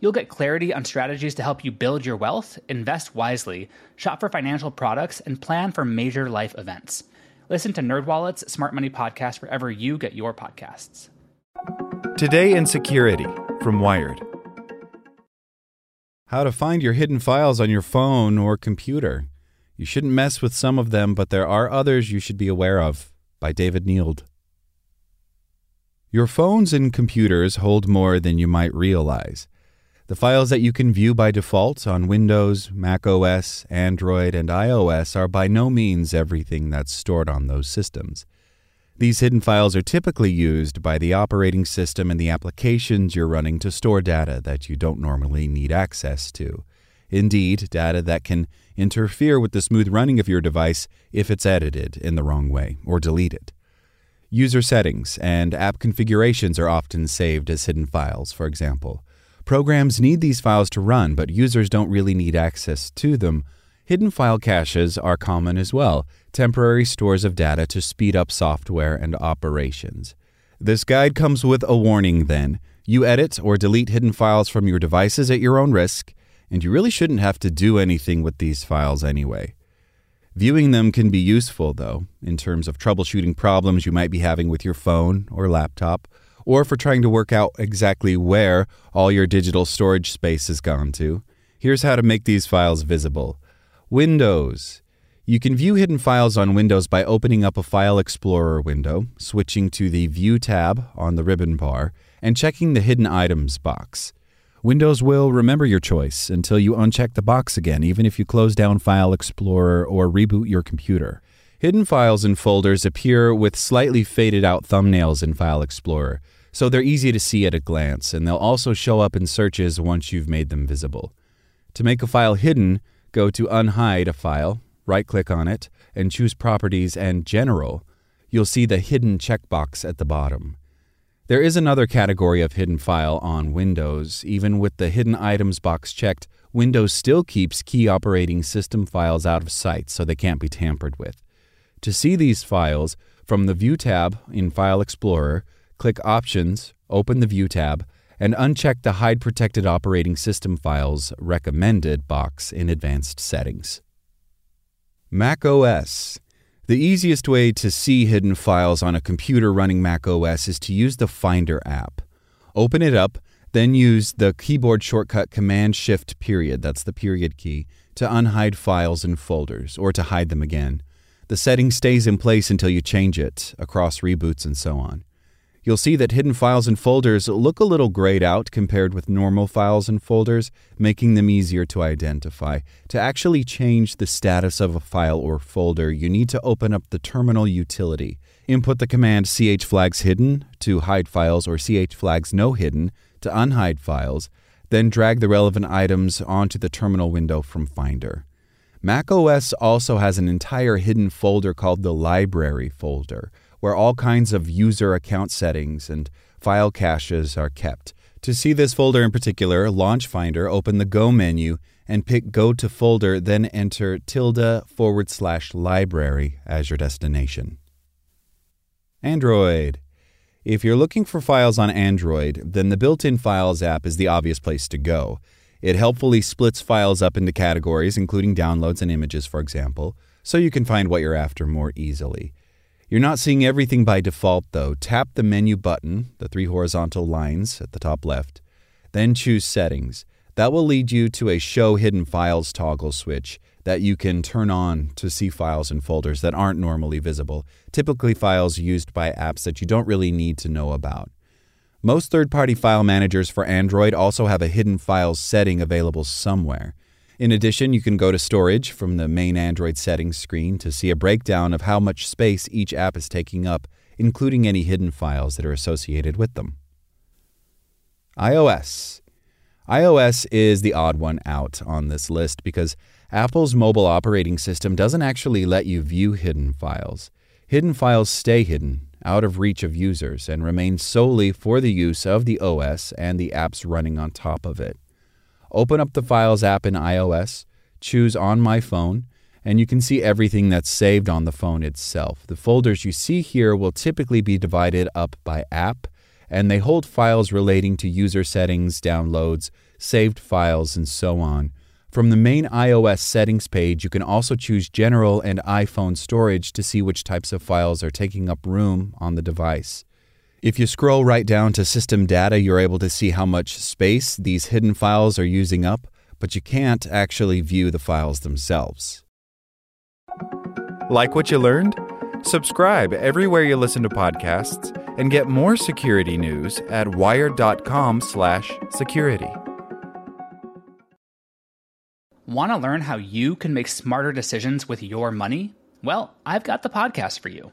You'll get clarity on strategies to help you build your wealth, invest wisely, shop for financial products, and plan for major life events. Listen to NerdWallet's Smart Money Podcast wherever you get your podcasts. Today in Security from Wired. How to find your hidden files on your phone or computer. You shouldn't mess with some of them, but there are others you should be aware of. By David Nield. Your phones and computers hold more than you might realize. The files that you can view by default on Windows, Mac OS, Android, and iOS are by no means everything that's stored on those systems. These hidden files are typically used by the operating system and the applications you're running to store data that you don't normally need access to. Indeed, data that can interfere with the smooth running of your device if it's edited in the wrong way or deleted. User settings and app configurations are often saved as hidden files, for example. Programs need these files to run, but users don't really need access to them. Hidden file caches are common as well, temporary stores of data to speed up software and operations. This guide comes with a warning then. You edit or delete hidden files from your devices at your own risk, and you really shouldn't have to do anything with these files anyway. Viewing them can be useful, though, in terms of troubleshooting problems you might be having with your phone or laptop, or for trying to work out exactly where all your digital storage space has gone to. Here's how to make these files visible Windows. You can view hidden files on Windows by opening up a File Explorer window, switching to the View tab on the ribbon bar, and checking the Hidden Items box. Windows will remember your choice until you uncheck the box again, even if you close down File Explorer or reboot your computer. Hidden files and folders appear with slightly faded out thumbnails in File Explorer, so they're easy to see at a glance, and they'll also show up in searches once you've made them visible. To make a file hidden, go to Unhide a file, right click on it, and choose Properties and General. You'll see the Hidden checkbox at the bottom. There is another category of hidden file on Windows. Even with the Hidden Items box checked, Windows still keeps key operating system files out of sight so they can't be tampered with. To see these files, from the View tab in File Explorer, click Options, open the View tab, and uncheck the Hide Protected Operating System Files Recommended box in Advanced Settings. Mac OS the easiest way to see hidden files on a computer running Mac OS is to use the Finder app. Open it up, then use the keyboard shortcut Command Shift period, that's the period key, to unhide files and folders or to hide them again. The setting stays in place until you change it, across reboots and so on. You'll see that hidden files and folders look a little grayed out compared with normal files and folders, making them easier to identify. To actually change the status of a file or folder, you need to open up the terminal utility. Input the command chflags hidden to hide files or chflags no hidden to unhide files, then drag the relevant items onto the terminal window from Finder. macOS also has an entire hidden folder called the Library folder where all kinds of user account settings and file caches are kept. To see this folder in particular, launch Finder, open the Go menu, and pick Go to Folder, then enter tilde forward slash library as your destination. Android. If you're looking for files on Android, then the built in Files app is the obvious place to go. It helpfully splits files up into categories, including downloads and images, for example so you can find what you're after more easily. You're not seeing everything by default, though. Tap the menu button, the three horizontal lines at the top left, then choose Settings. That will lead you to a Show Hidden Files toggle switch that you can turn on to see files and folders that aren't normally visible, typically files used by apps that you don't really need to know about. Most third party file managers for Android also have a hidden files setting available somewhere. In addition, you can go to Storage from the main Android settings screen to see a breakdown of how much space each app is taking up, including any hidden files that are associated with them. iOS. iOS is the odd one out on this list because Apple's mobile operating system doesn't actually let you view hidden files. Hidden files stay hidden, out of reach of users, and remain solely for the use of the OS and the apps running on top of it. Open up the Files app in iOS, choose On My Phone, and you can see everything that's saved on the phone itself. The folders you see here will typically be divided up by app, and they hold files relating to user settings, downloads, saved files, and so on. From the main iOS settings page, you can also choose General and iPhone storage to see which types of files are taking up room on the device. If you scroll right down to system data, you're able to see how much space these hidden files are using up, but you can't actually view the files themselves. Like what you learned? Subscribe everywhere you listen to podcasts and get more security news at wired.com/security. Want to learn how you can make smarter decisions with your money? Well, I've got the podcast for you.